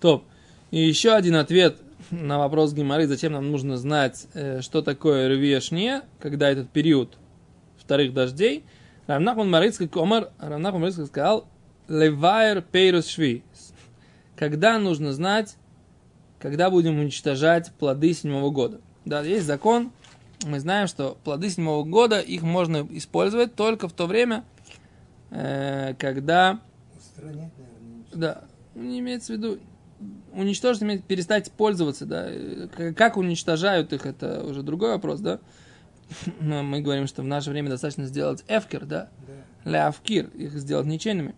Топ. И еще один ответ на вопрос Гимары, зачем нам нужно знать, э, что такое рвешне, когда этот период вторых дождей. Равнахман Марицкий Комар, Равнахман Марицкий сказал, Левайр Пейрус Шви. Когда нужно знать, когда будем уничтожать плоды седьмого года. Да, есть закон, мы знаем, что плоды седьмого года, их можно использовать только в то время, э, когда... Устранять, наверное. Да, не имеется в виду, уничтожить, имеет перестать пользоваться, да. Как уничтожают их, это уже другой вопрос, да. Но мы говорим, что в наше время достаточно сделать эфкер, да. Да. Их сделать ничейными.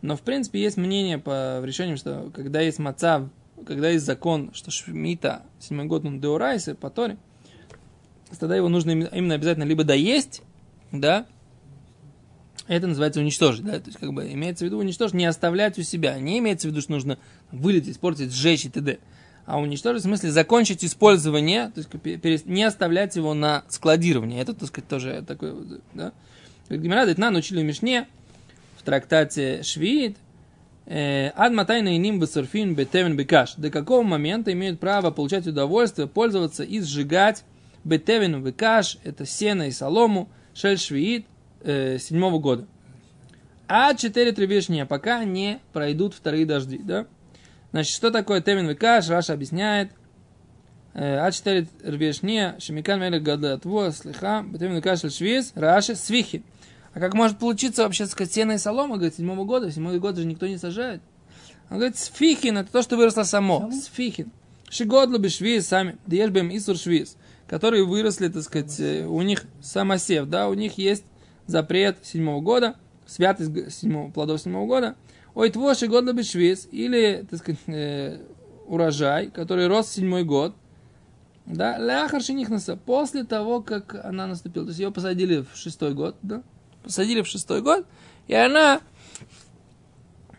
Но, в принципе, есть мнение по решениям, что когда есть маца, когда есть закон, что шмита, седьмой год, он деурайсы, по Торе, тогда его нужно именно обязательно либо доесть, да, это называется уничтожить, да, то есть, как бы, имеется в виду уничтожить, не оставлять у себя, не имеется в виду, что нужно вылить, испортить, сжечь и т.д., а уничтожить в смысле закончить использование, то есть, не оставлять его на складирование, это, так сказать, тоже такой, да, как Гимара на научили в Мишне, в трактате Швид, э, Ад матайна иним басурфин бетевен бекаш. До какого момента имеют право получать удовольствие, пользоваться и сжигать бетевен бекаш, это сено и солому, шель швиит, э, седьмого года. А четыре тревешния, пока не пройдут вторые дожди, да? Значит, что такое тевен векаш? Раша объясняет. Э, а четыре тревешния, шемикан мелек гадатво, слиха, бетевен векаш швиз, раши, свихи. А как может получиться вообще, сказать, сено и солома, говорит, седьмого года? Седьмой год же никто не сажает. Он говорит, сфихин, это то, что выросло само. Сфихин. Шигодлу бешвиз сами, дешбем исур швиз, которые выросли, так сказать, э, у них самосев, да, у них есть запрет седьмого года, святость седьмого, плодов седьмого года. Ой, твоши годлу бешвиз, или, так сказать, э, урожай, который рос в седьмой год, да, ляхар шинихнаса, после того, как она наступила. То есть ее посадили в шестой год, да, посадили в шестой год, и она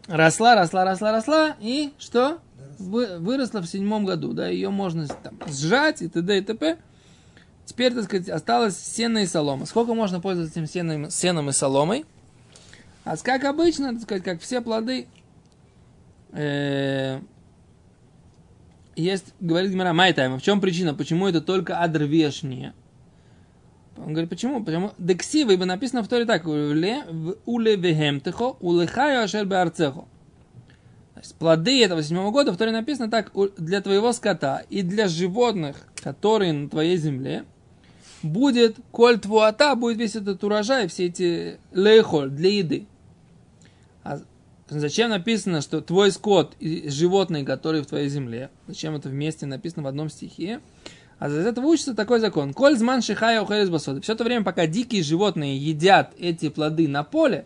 росла, росла, росла, росла, и что? Вы, выросла в седьмом году, да, ее можно там, сжать и т.д. и т.п. Теперь, так сказать, осталось сено и солома. Сколько можно пользоваться этим сеном, сеном и соломой? А как обычно, так сказать, как все плоды, э, есть, говорит Гимара, Майтайма, в чем причина, почему это только адрвешние? Он говорит, почему? Потому дексива, ибо написано в Торе так, уле вехемтехо, улехаю ашер беарцехо. Плоды этого седьмого года в Торе написано так, для твоего скота и для животных, которые на твоей земле, будет коль твуата, будет весь этот урожай, все эти лейхоль для еды. А зачем написано, что твой скот и животные, которые в твоей земле, зачем это вместе написано в одном стихе? А за этого учится такой закон. Коль зман шихая ухерес басоды. Все то время, пока дикие животные едят эти плоды на поле,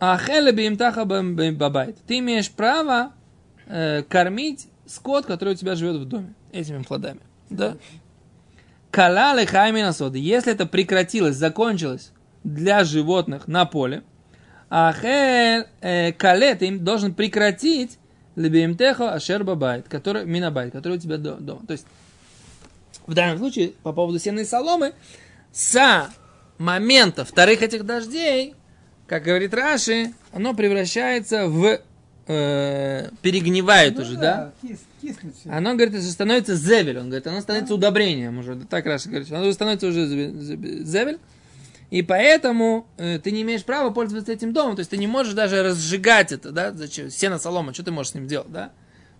а хеле бимтаха бабайт. Ты имеешь право э, кормить скот, который у тебя живет в доме, этими плодами. Да? Калалы хаймина соды. Если это прекратилось, закончилось для животных на поле, а хель э, кале ты им должен прекратить лебимтехо ашер бабайт, который минабайт, который у тебя дома. То есть в данном случае по поводу сенной соломы с момента вторых этих дождей как говорит Раши, оно превращается в э, перегнивает Ну уже, да? Кис, киснуть всё. Оно, говорит, это становится зевель. Он говорит, оно становится удобрением уже. Так Раши говорит, оно уже становится уже зеве- зеве- зевель. И поэтому э, ты не имеешь права пользоваться этим домом. То есть ты не можешь даже разжигать это, да? Зачем? Сено солома, что ты можешь с ним делать, да?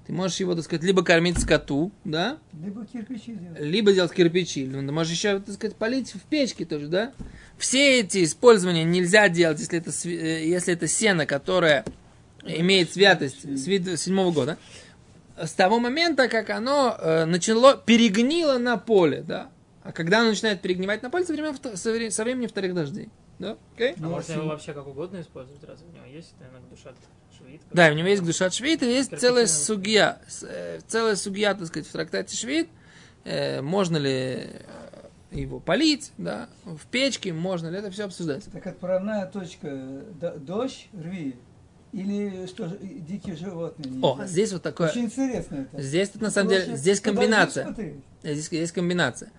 Ты можешь его, так сказать, либо кормить скоту, да? Либо кирпичи делать. либо делать кирпичи, ну, ты можешь еще, так сказать, полить в печке тоже, да? Все эти использования нельзя делать, если это, э, если это сено, которое имеет святость седьмого года. С того момента, как оно э, начало, перегнило на поле, да? А когда оно начинает перегнивать на поле, со времени, вто- со вре- со времени вторых дождей. Да? Окей? А можно его вообще как угодно использовать, разве у него есть, наверное, душа швид? Да, у него есть душа швид, и есть целая надо. судья, целая судья, так сказать, в трактате швид, э, можно ли э, его полить, да, в печке, можно ли, это все обсуждается. Так отправная точка дождь, рви. Или что, дикие животные. О, едят. здесь вот такое, Очень интересно это. здесь тут на самом деле, здесь комбинация, здесь есть комбинация.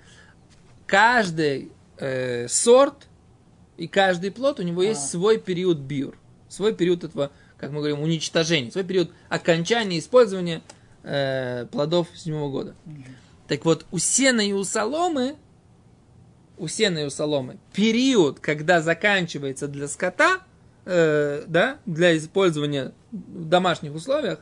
Каждый э, сорт и каждый плод, у него есть А. свой период биур, свой период этого как мы говорим, уничтожения, свой период окончания использования э, плодов седьмого года. Так вот, у сена и у соломы, у сена и у соломы, период, когда заканчивается для скота, э, да, для использования в домашних условиях,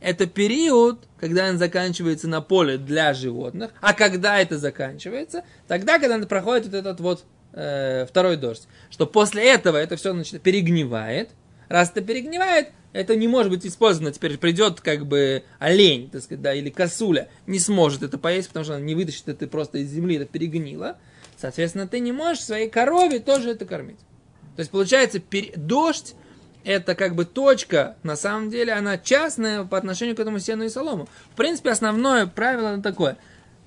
это период, когда он заканчивается на поле для животных, а когда это заканчивается, тогда, когда проходит вот этот вот э, второй дождь, что после этого это все значит, перегнивает, раз это перегнивает, это не может быть использовано. Теперь придет как бы олень, так сказать, да, или косуля, не сможет это поесть, потому что она не вытащит это просто из земли, это перегнило. Соответственно, ты не можешь своей корове тоже это кормить. То есть, получается, пер... дождь это как бы точка, на самом деле она частная по отношению к этому сену и солому. В принципе, основное правило такое.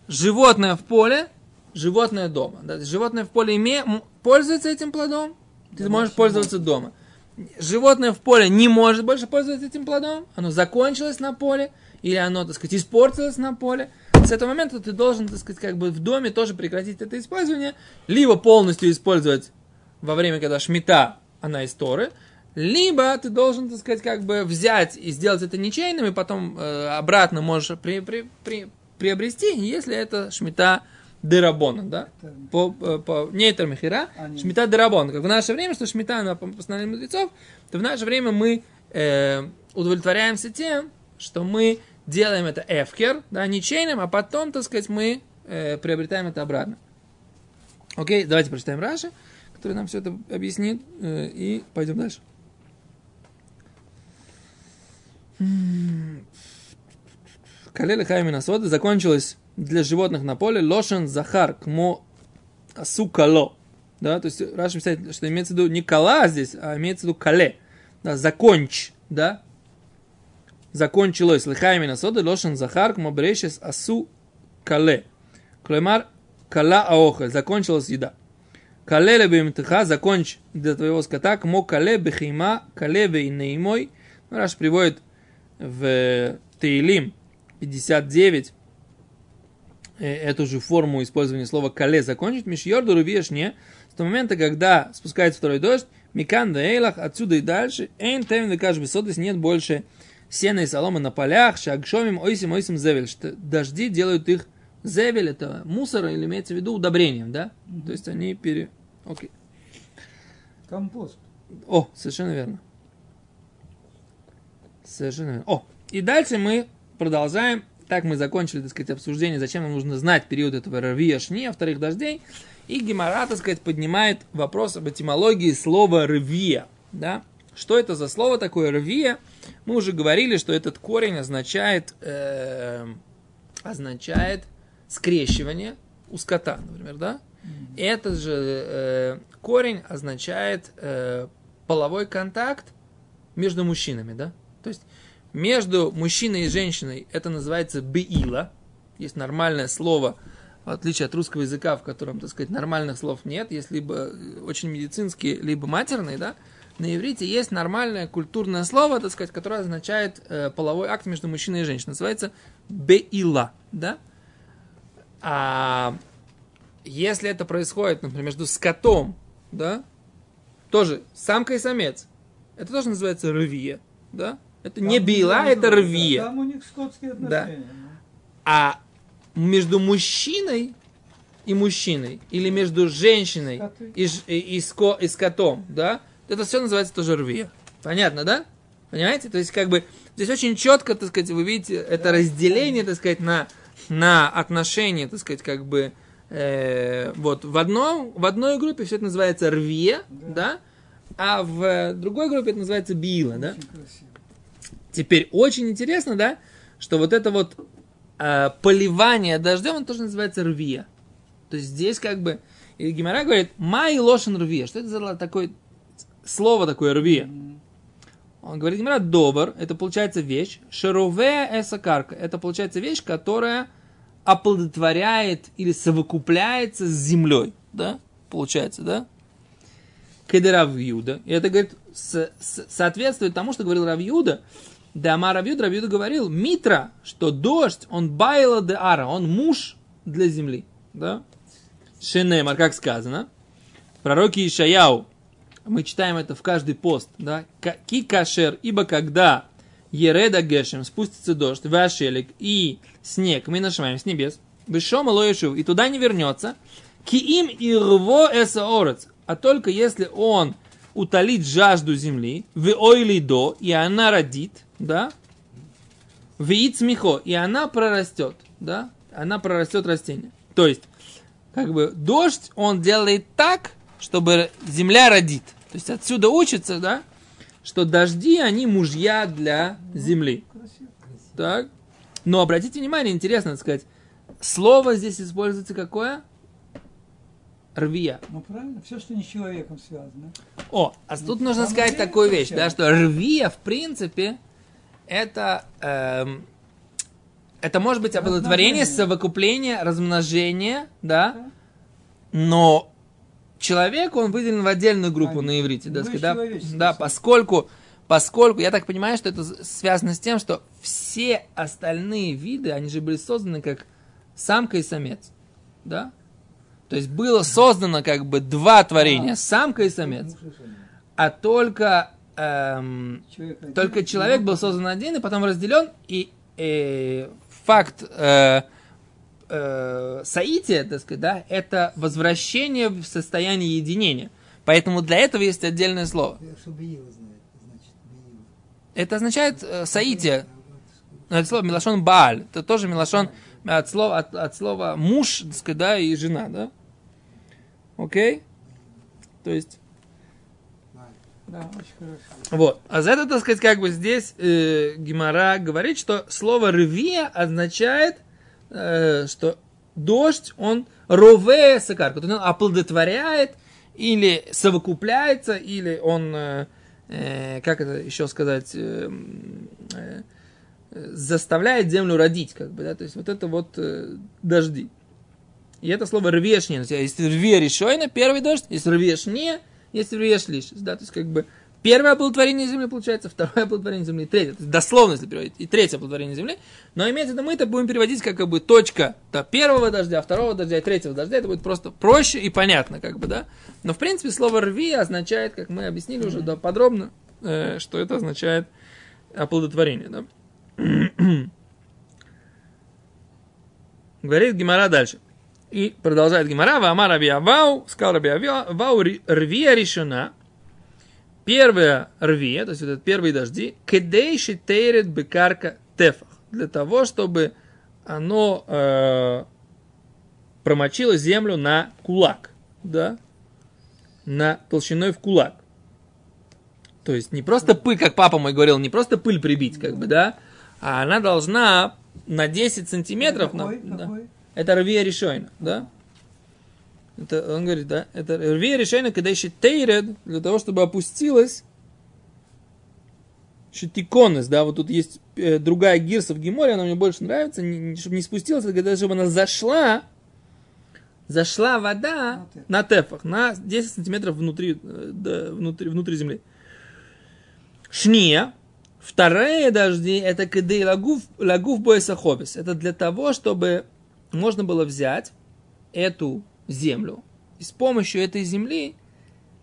Животное в поле, животное дома. Да? Животное в поле име... пользуется этим плодом, ты можешь пользоваться дома. Животное в поле не может больше пользоваться этим плодом, оно закончилось на поле, или оно, так сказать, испортилось на поле. С этого момента ты должен, так сказать, как бы в доме тоже прекратить это использование, либо полностью использовать во время, когда шмита, она из Торы, либо ты должен, так сказать, как бы взять и сделать это ничейным, и потом э, обратно можешь при, при, при, приобрести, если это шмита дерабона, да? По, э, по, не это мехира, а, шмита дерабон. Как в наше время, что шмита на постановление мудрецов, то в наше время мы э, удовлетворяемся тем, что мы делаем это эфкер, да, ничейным, а потом, так сказать, мы э, приобретаем это обратно. Окей, давайте прочитаем Раши, который нам все это объяснит, э, и пойдем дальше. Калели Хаймина Сода закончилась для животных на поле лошен захар кмо сукало. Да, то есть Раша писает, что имеется в виду не кала здесь, а имеется в виду кале. Да, законч, да. Закончилось. Лихаймина сода лошен захар кмо брешес асу кале. Клемар кала аохель. Закончилась еда. Кале лебемтыха, закончь для твоего скота, кмо кале бехима, кале вейнеймой. Раш приводит в Таилим 59 э, эту же форму использования слова «кале» закончить, Мишьорду Рувешне, с того момента, когда спускается второй дождь, Микан Эйлах, отсюда и дальше, Эйн Тевин Векаш Бесодес, нет больше сена и соломы на полях, Шагшомим Ойсим Ойсим Зевель, что дожди делают их Зевель, это мусор, или имеется в виду удобрением, да? Mm-hmm. То есть они пере... Окей. Компост. О, совершенно верно. Совершенно верно. О, и дальше мы продолжаем. Так мы закончили, так сказать, обсуждение, зачем нам нужно знать период этого рвия шни, а вторых дождей. И Гемора, так сказать, поднимает вопрос об этимологии слова рвия. Да? Что это за слово такое рвия? Мы уже говорили, что этот корень означает, э, означает скрещивание у скота, например, да? Mm-hmm. Этот же э, корень означает э, половой контакт между мужчинами, да? То есть между мужчиной и женщиной это называется беила. Есть нормальное слово, в отличие от русского языка, в котором, так сказать, нормальных слов нет. Есть либо очень медицинские, либо матерные, да. На иврите есть нормальное культурное слово, так сказать, которое означает э, половой акт между мужчиной и женщиной. Называется беила, да. А если это происходит, например, между скотом, да, тоже самка и самец, это тоже называется рвия, да? Это там не била, это рвия. Там у них скотские отношения. Да. А между мужчиной и мужчиной, или между женщиной и, и, и, ско, и скотом, да, это все называется тоже рвия. Понятно, да? Понимаете? То есть, как бы, здесь очень четко, так сказать, вы видите это разделение, так сказать, на, на отношения, так сказать, как бы, э, вот, в, одном, в одной группе все это называется рвия, да, да а в другой группе это называется била, да? Теперь очень интересно, да, что вот это вот э, поливание дождем, это тоже называется рвия. То есть здесь как бы, и Гимара говорит, май лошен рвия. Что это за такое слово такое рвия? Он говорит, Гимара, добр, это получается вещь, шарове эсакарка, это получается вещь, которая оплодотворяет или совокупляется с землей, да, получается, да? Кедера Равьюда. И это, говорит, с, с, соответствует тому, что говорил Равьюда. Да, Ама Равьюда, Равьюда говорил, Митра, что дождь, он байла де ара, он муж для земли. Да? Шенемар, как сказано. Пророки Ишаяу мы читаем это в каждый пост, да, ки кашер, ибо когда ереда гешем, спустится дождь, вашелик и снег, мы нашиваем с небес, вышом лоешив, и туда не вернется, ки им и рво эсаорец, а только если он утолит жажду земли, в ойли до, и она родит, да, в смехо, и она прорастет, да, она прорастет растение. То есть, как бы дождь он делает так, чтобы земля родит. То есть отсюда учится, да, что дожди, они мужья для земли. Красиво. Так. Но обратите внимание, интересно так сказать, слово здесь используется какое? Рвия. Ну правильно, все, что не с человеком связано. О, а тут Ну, нужно там сказать такую вещь, да, что рвия, в принципе, это, эм, это может быть оплодотворение, совокупление, размножение, да, Да. но человек, он выделен в отдельную группу Конечно. на иврите, да, сказать, да, да, поскольку, поскольку, я так понимаю, что это связано с тем, что все остальные виды, они же были созданы как самка и самец, да, то есть было создано как бы два творения, самка и самец, а только, эм, Человек один, только человек был создан один и потом разделен, и э, факт э, э, так сказать, да, это возвращение в состояние единения. Поэтому для этого есть отдельное слово. Это означает э, соитие. Ну, Это слово Милашон Бааль. Это тоже Милашон от слова, от, от слова муж, так сказать, да, и жена, да? Окей? То есть, Да, очень хорошо. вот. А за это, так сказать, как бы здесь э, Гимара говорит, что слово рвия означает, э, что дождь, он рове сакар, то есть он оплодотворяет или совокупляется, или он, э, э, как это еще сказать, э, э, заставляет землю родить, как бы, да, то есть вот это вот э, дожди. И это слово рвешне, то есть рве решойна, первый дождь, есть рвешне, есть рвеш лишь, да, то есть как бы первое оплодотворение земли получается, второе оплодотворение земли, третье, то есть дословно, если переводить, и третье оплодотворение земли, но имеется в виду, мы это будем переводить как, как бы точка да, первого дождя, второго дождя и третьего дождя, это будет просто проще и понятно, как бы, да, но в принципе слово рви означает, как мы объяснили уже да, подробно, э, что это означает оплодотворение, да. Говорит Гимара дальше. И продолжает Гимара, Вама Раби Авау, сказал Авау, ри- рвия решена, первая рвия, то есть вот это первые дожди, кедейши тейрет бекарка тефах, для того, чтобы оно э, промочило землю на кулак, да, на толщиной в кулак. То есть не просто пыль, как папа мой говорил, не просто пыль прибить, как бы, да, а она должна на 10 сантиметров, на- Какой? да. Какой? Это рвия решойна, да? Это, он говорит, да, это рвия решойна, когда еще тейред, для того, чтобы опустилась шитиконес, да, вот тут есть э, другая гирса в Геморе, она мне больше нравится, не- не- чтобы не спустилась, это когда чтобы она зашла, зашла вода На тефах, на 10 сантиметров внутри, э, да, внутри, внутри земли. Шния, вторые дожди, это кедей лагув, лагув боесахобис. Это для того, чтобы можно было взять эту землю и с помощью этой земли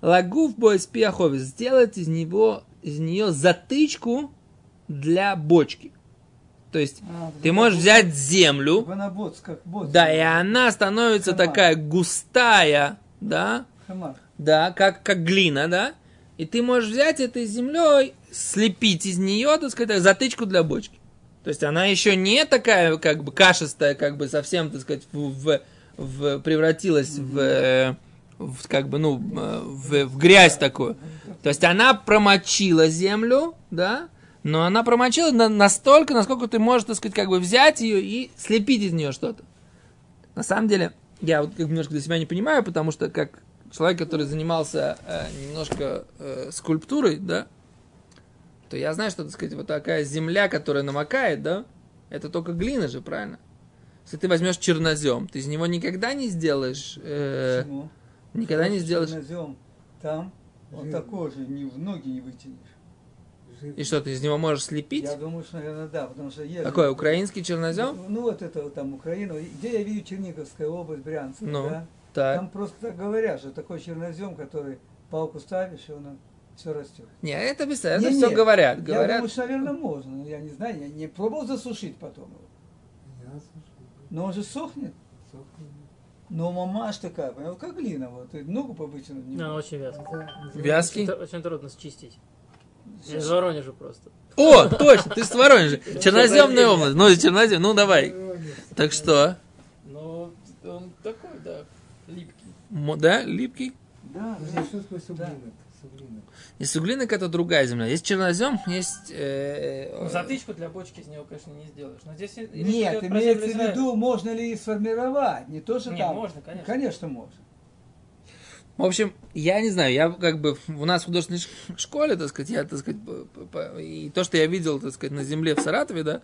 лагув боеспиахобис сделать из него из нее затычку для бочки. То есть А, ты можешь как взять землю, боц, как боц. да, и она становится Хамар. такая густая, да, Хамар. да, как, как глина, да, и ты можешь взять этой землей, слепить из нее, так сказать, затычку для бочки. То есть она еще не такая, как бы, кашистая, как бы, совсем, так сказать, в, в- в- превратилась в, э, в, как бы, ну, э, в, в грязь такую. То есть она промочила землю, да, но она промочила на- настолько, насколько ты можешь, так сказать, как бы взять ее и слепить из нее что-то. На самом деле, я вот как немножко для себя не понимаю, потому что как человек, который занимался э, немножко э, скульптурой, да, то я знаю, что, так сказать, вот такая земля, которая намокает, да, это только глина же, правильно? Если ты возьмешь чернозем, ты из него никогда не сделаешь, э, Почему? никогда не сделаешь, Чернозем Там вот Жир. такой же ни в ноги не вытянешь. И что, ты из него можешь слепить? Я думаю, что, наверное, да, потому что есть... Какой, же- украинский чернозем? Ну, вот это вот там Украина. Где я видел Черниговская область, Брянск, Ну, да? Так. Там просто так говорят, что такой чернозем, который палку ставишь, и он все растет. Не, это без это Не, все не, говорят. Я Говорят. думаю, что, наверное, можно. но Я не знаю, я не пробовал засушить потом его. Я слушаю. Но он же сохнет. Сохнет. Но мамаш такая, понял, как глина. Вот. Ты ногу повытянуть не Да, можешь. очень вязко. Это- Вязкий? Очень, очень трудно счистить. Из Воронежа просто. О, точно, ты с Воронежа. Черноземная область. Ну, чернозем, ну давай. Так что? Ну, он такой, да, липкий. Да, липкий? Да, да. Такое суглинок? Это другая земля. Есть чернозем, есть... э, Ну, э, затычку для бочки из него, конечно, не сделаешь. Но здесь Нет, имеется в виду, можно ли сформировать. Не то, что Не, там. можно, конечно. Конечно, можно. В общем, я не знаю, я как бы у нас в художественной школе, так сказать, я, так сказать, и то, что я видел, так сказать, на земле в Саратове, да,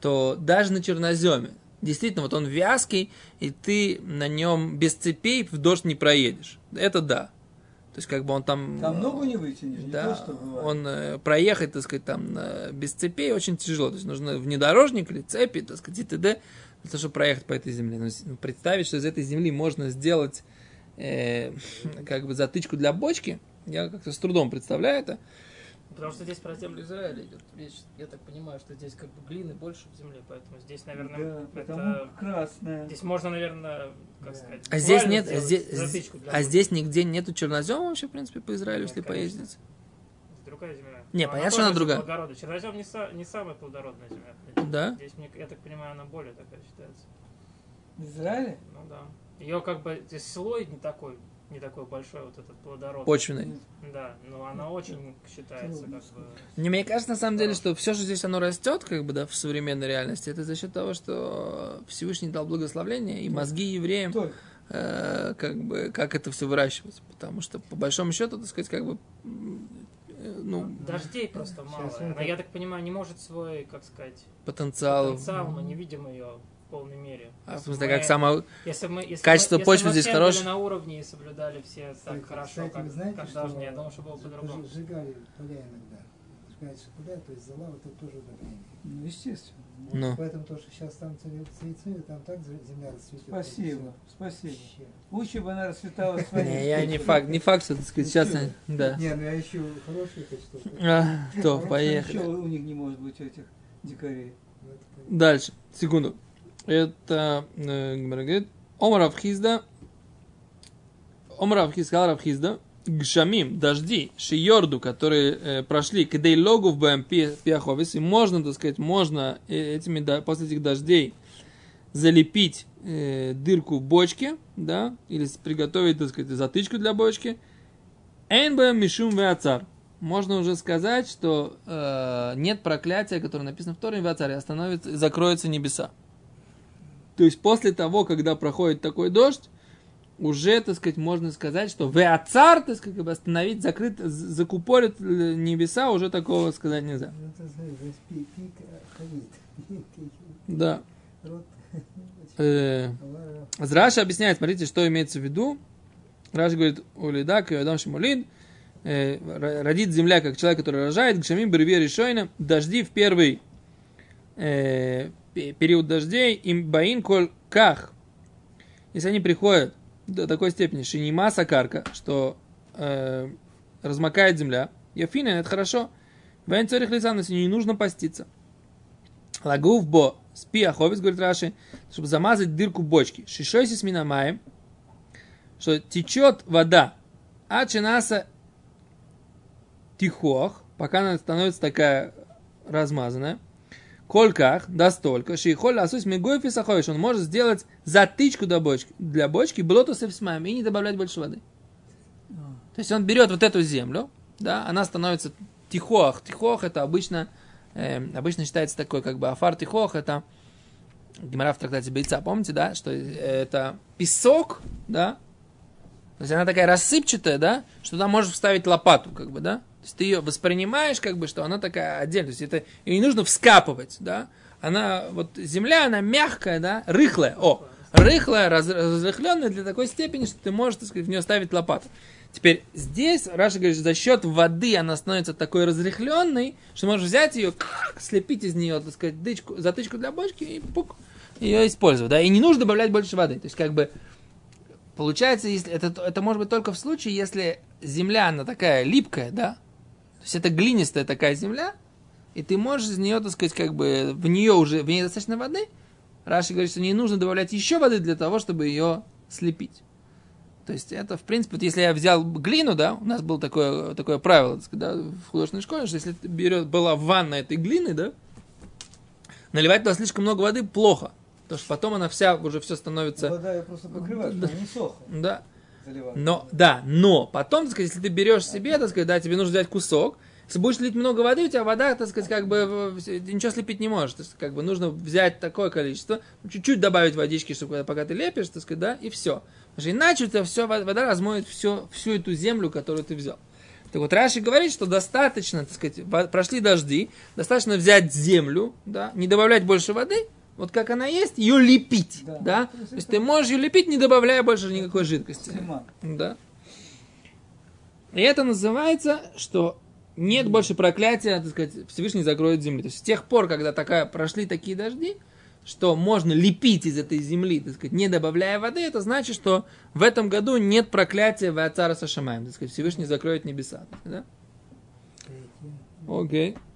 то даже на черноземе, действительно, вот он вязкий, и ты на нем без цепей в дождь не проедешь. Это да. То есть, как бы он там... Там э, ногу не вытянешь, не Да, то, что бывает. он э, проехать, так сказать, там э, без цепей очень тяжело. То есть нужно внедорожник или цепи, так сказать, и т.д. для того, чтобы проехать по этой земле. Но с- представить, что из этой земли можно сделать э, как бы затычку для бочки, я как-то с трудом представляю это. Потому что здесь про землю Израиля идет речь. Я так понимаю, что здесь как бы глины больше в земле, поэтому здесь, наверное, Да, это... красная. Здесь можно, наверное, как Да. сказать, А здесь нет, здесь, а здесь нигде нету чернозема вообще, в принципе, по Израилю, Нет, если конечно. поездить. Другая земля. Не, Но понятно, что она другая. плодородная. Чернозем не, са- не самая плодородная земля. Да? Здесь, мне, я так понимаю, она более такая считается. В Израиле? Ну да. Ее как бы здесь слой не такой, не такой большой, вот этот плодород. Почвенный. Да, но она очень считается как бы. Не, мне кажется, на самом деле, что все, что здесь оно растет, как бы, да, в современной реальности, это за счет того, что Всевышний дал благословление, и мозги евреям э, как бы, как это все выращивать. Потому что, по большому счету, так сказать, как бы, э, ну, Дождей просто мало. Она, так- я так понимаю, не может свой, как сказать, потенциал. потенциал, мы не видим ее полной мере. А, в смысле, мы- как само... если мы, если качество мы, если почвы мы здесь хорошее? были на уровне и соблюдали все так Кстати, хорошо, кстати, как, знаете, как что должны, я думаю, что было по-другому. Сжигали поля иногда. Сжигаются поля, то есть зала, это тоже удобрение. Ну, естественно. Ну. Поэтому то, что сейчас там цветы, там так земля расцветет. Спасибо, спасибо. Вообще. Лучше бы она расцветала своей. Не, я не факт, не факт, что, так сказать, сейчас... я- Да. Не, ну я ищу хорошие качества. А, то, поехали. Ничего у них не может быть, у этих дикарей. Ну. Дальше, секунду. Это э, говорит, Омар Авхизда, Омар Авхиз, сказал Авхизда, Гшамим, дожди, шиорду, которые э, прошли, кидей логу в БМ пиаховис, и можно, так сказать, можно э, этими, да, после этих дождей залепить э, дырку в бочке, да, или приготовить, так сказать, затычку для бочки. Энбэ мишум веацар. Можно уже сказать, что э, нет проклятия, которое написано в Торе веацаре, остановится, закроются небеса. То есть после того, когда проходит такой дождь, уже, так сказать, можно сказать, что веацар, так сказать, как бы остановить, закрыть, з- закупорит э, небеса, уже такого сказать нельзя. Ну, э. Да. Э. Раша объясняет, смотрите, что имеется в виду. Раша говорит, улидак и адам шимулид, ро- родит земля, как человек, который рожает, гшамим берве решойна, дожди в первый э, пе- период дождей, им баин коль ках. Если они приходят до такой степени, шинима сакарка, что э, размокает земля, яфина, это хорошо. Баин царих лицанности, не нужно поститься. Лагув бо спи аховец, говорит Раши, чтобы замазать дырку бочки. Шишойси с минамаем, что течет вода от чинаса тихох, пока она становится такая размазанная. Кольках, да столько, шейхоль асусь мегоев и саховиш, он может сделать затычку для бочки, для бочки, блоту с и не добавлять больше воды. То есть он берет вот эту землю, да, она становится тихох. Тихох это обычно, э, обычно считается такой, как бы афар тихох, это Гимара в трактате Бейца, помните, да, что это песок, да, то есть она такая рассыпчатая, да, что туда можешь вставить лопату, как бы, да, есть ты ее воспринимаешь, как бы, что она такая отдельная, то есть это ее не нужно вскапывать, да, она, вот земля, она мягкая, да, рыхлая, о, рыхлая, раз, разрыхленная для такой степени, что ты можешь, так сказать, в нее ставить лопату. Теперь здесь Раша говорит, за счет воды она становится такой разрыхленной, что можешь взять ее, слепить из нее, так сказать, дычку, затычку для бочки и пук, ее использовать. Да? И не нужно добавлять больше воды. То есть, как бы, получается, если это, это может быть только в случае, если земля, она такая липкая, да? То есть это глинистая такая земля, и ты можешь из нее, так сказать, как бы в нее уже, в ней достаточно воды. Раши говорит, что не нужно добавлять еще воды для того, чтобы ее слепить. То есть это, в принципе, вот если я взял глину, да, у нас было такое, такое правило, так сказать, да, в художественной школе, что если ты берет, была ванна этой глины, да, наливать туда слишком много воды плохо. Потому что потом она вся, уже все становится... Вода ее просто покрывает, Да. не сохнет. Да. Но, да, но потом, так сказать, если ты берешь себе, так сказать, да, тебе нужно взять кусок, если будешь лить много воды, у тебя вода, так сказать, как бы ничего слепить не можешь. То есть, как бы нужно взять такое количество, чуть-чуть добавить водички, чтобы пока ты лепишь, так сказать, да, и все. Потому что иначе у тебя все, вода размоет все, всю эту землю, которую ты взял. Так вот, Раши говорит, что достаточно, так сказать, прошли дожди, достаточно взять землю, да, не добавлять больше воды, вот как она есть, ее лепить, да. Да. То есть ты можешь ее лепить, не добавляя больше никакой жидкости. Слиман. Да. И это называется, что нет больше проклятия, так сказать, Всевышний закроет земли. То есть с тех пор, когда такая, прошли такие дожди, что можно лепить из этой земли, так сказать, не добавляя воды, это значит, что в этом году нет проклятия в Ацара Сашамаем. Так сказать, Всевышний закроет небеса. Да? Окей. Э,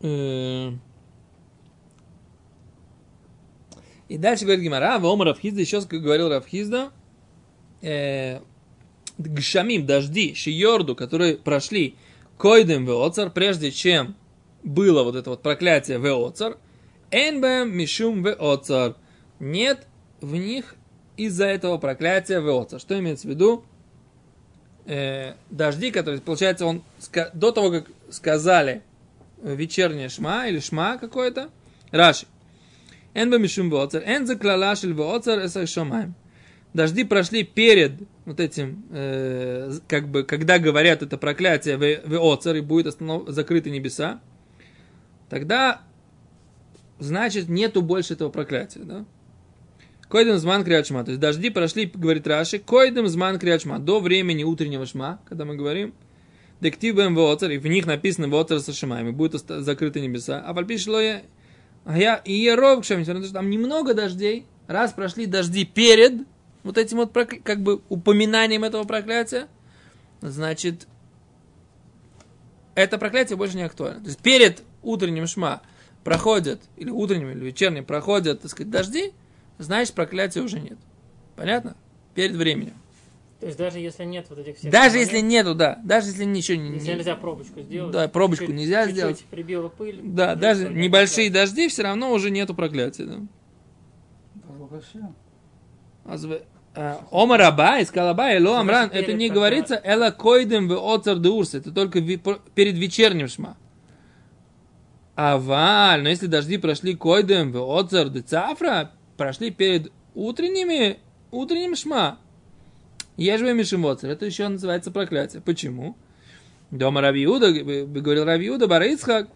И дальше говорит Гимара, Вома Равхизда, еще как говорил Равхизда, э, гшамим, дожди, шиорду, которые прошли койдем веоцар, прежде чем было вот это вот проклятие веоцар, энбэм мишум веоцар, нет в них из-за этого проклятия веоцар. Что имеется в виду? Э, дожди, которые, получается, он до того, как сказали вечернее шма или шма какое-то, Раши. Эн ба мишум вооцер, эн за клала шель вооцер эсах шомаем. Дожди прошли перед вот этим, э, как бы, когда говорят это проклятие вооцер и будет останов... закрыты небеса, тогда, значит, нету больше этого проклятия, да? Койдем зман криачма. То есть дожди прошли, говорит Раши, койдем зман криачма. До времени утреннего шма, когда мы говорим, дектив бэм вооцер, и в них написано вооцер со шамами, будут закрыты небеса. А пальпишло я, а я и Еров, там немного дождей, раз прошли дожди перед вот этим вот как бы упоминанием этого проклятия, значит, это проклятие больше не актуально. То есть перед утренним шма проходят, или утренним, или вечерним проходят, так сказать, дожди, значит, проклятия уже нет. Понятно? Перед временем. То есть даже если нет вот этих всех... Даже если нету, да, даже если ничего не... Если нельзя пробочку сделать. Да, пробочку чуть-чуть- нельзя чуть-чуть сделать. прибила пыль. Да, даже небольшие проклятия. дожди, все равно уже нету проклятия. Да. Э, Омар Абай, сказал Абай, Эло Амран, это не говорится Эла койдем в оцар де урс, это только перед вечерним шма. Аваль, но если дожди прошли койдем в оцар де цафра, прошли перед утренними, утренним шма, ежве мишимоцер, это еще называется проклятие. Почему? Дома Равиуда, говорил Равиуда, Барыцхак,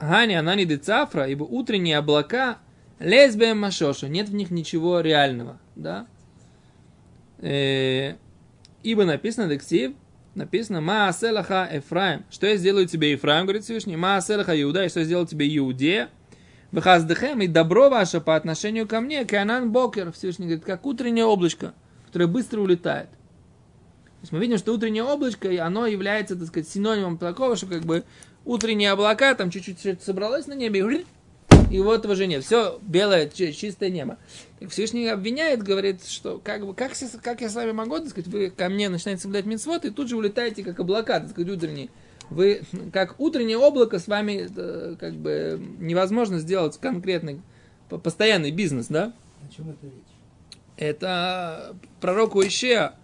Гани, Анани де цафра, ибо утренние облака лесбием машоша, нет в них ничего реального, да? Э, ибо написано дексив, написано Мааселаха Эфраим. Что я сделаю тебе, Ефраим, говорит Всевышний, Мааселаха Иуда, и что я сделал тебе Иудея, Бехаздехем, и добро ваше по отношению ко мне, Канан Бокер, Всевышний говорит, как утреннее облачко, которое быстро улетает. То есть мы видим, что утреннее облачко, оно является, так сказать, синонимом такого, что как бы утренние облака, там чуть-чуть собралось на небе, и вот уже нет. Все белое, чи- чистое небо. Так Всевышний обвиняет, говорит, что как, бы, как, как я с вами могу, так сказать, вы ко мне начинаете соблюдать митцвот, и тут же улетаете, как облака, так сказать, утренние. Вы, как утреннее облако, с вами э, как бы невозможно сделать конкретный, по- постоянный бизнес, да? О чем это речь? Это пророк Уишеа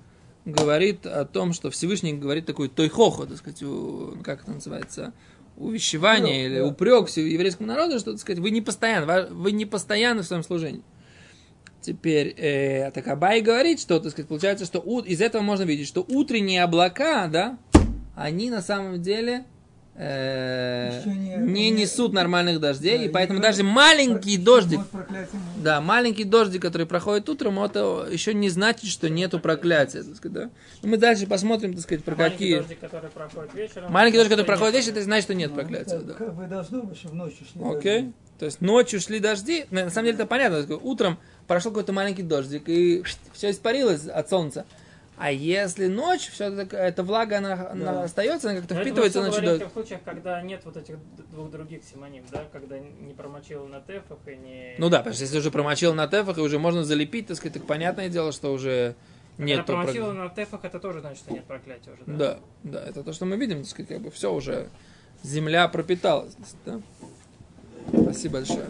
говорит о том, что Всевышний говорит такой тойхохо, так сказать, у- как это называется, увещевание Упрек, или да. упрек еврейскому народу, что, так сказать, вы не постоянно, вы не постоянны в своем служении. Теперь, э, так Абай говорит, что, так сказать, получается, что у- из этого можно видеть, что утренние облака, да, они на самом деле э, не- не не- несут нормальных дождей, Да, и поэтому даже маленький дождик, да, маленький дождик, который проходит утром, это еще не значит, что нету проклятия. Так сказать, да? Ну, Мы дальше посмотрим, так сказать, про Маленький какие. дождик, который проходит вечером. Маленький дождик, который проходит нет. вечер, это значит, что нет Ну, проклятия. Да. Как бы должно быть, что в ночь шли Окей. дожди. То есть ночью шли дожди. На самом деле это понятно. Утром прошел какой-то маленький дождик, и все испарилось от солнца. А если ночь, все эта влага, она, она остается, она как-то Но впитывается, она в чудо- тех случаях, когда нет вот этих двух других симоним, да, когда не промочил на тефах и не... Ну да, потому что если уже промочил на тефах, и уже можно залепить, так сказать, так понятное дело, что уже Когда нет промочил на тефах, это тоже значит, что нет проклятия уже, да? Да, да, это то, что мы видим, так сказать, как бы все уже, земля пропиталась. Да? Спасибо большое.